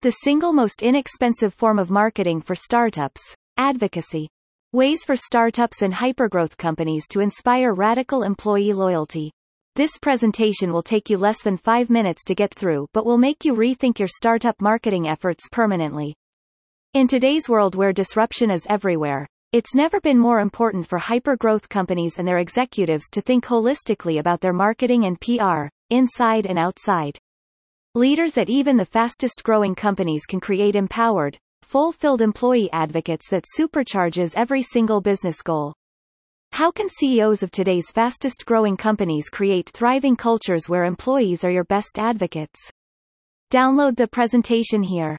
The single most inexpensive form of marketing for startups, advocacy. Ways for startups and hypergrowth companies to inspire radical employee loyalty. This presentation will take you less than five minutes to get through but will make you rethink your startup marketing efforts permanently. In today's world where disruption is everywhere, it's never been more important for hypergrowth companies and their executives to think holistically about their marketing and PR, inside and outside. Leaders at even the fastest growing companies can create empowered, fulfilled employee advocates that supercharges every single business goal. How can CEOs of today's fastest growing companies create thriving cultures where employees are your best advocates? Download the presentation here.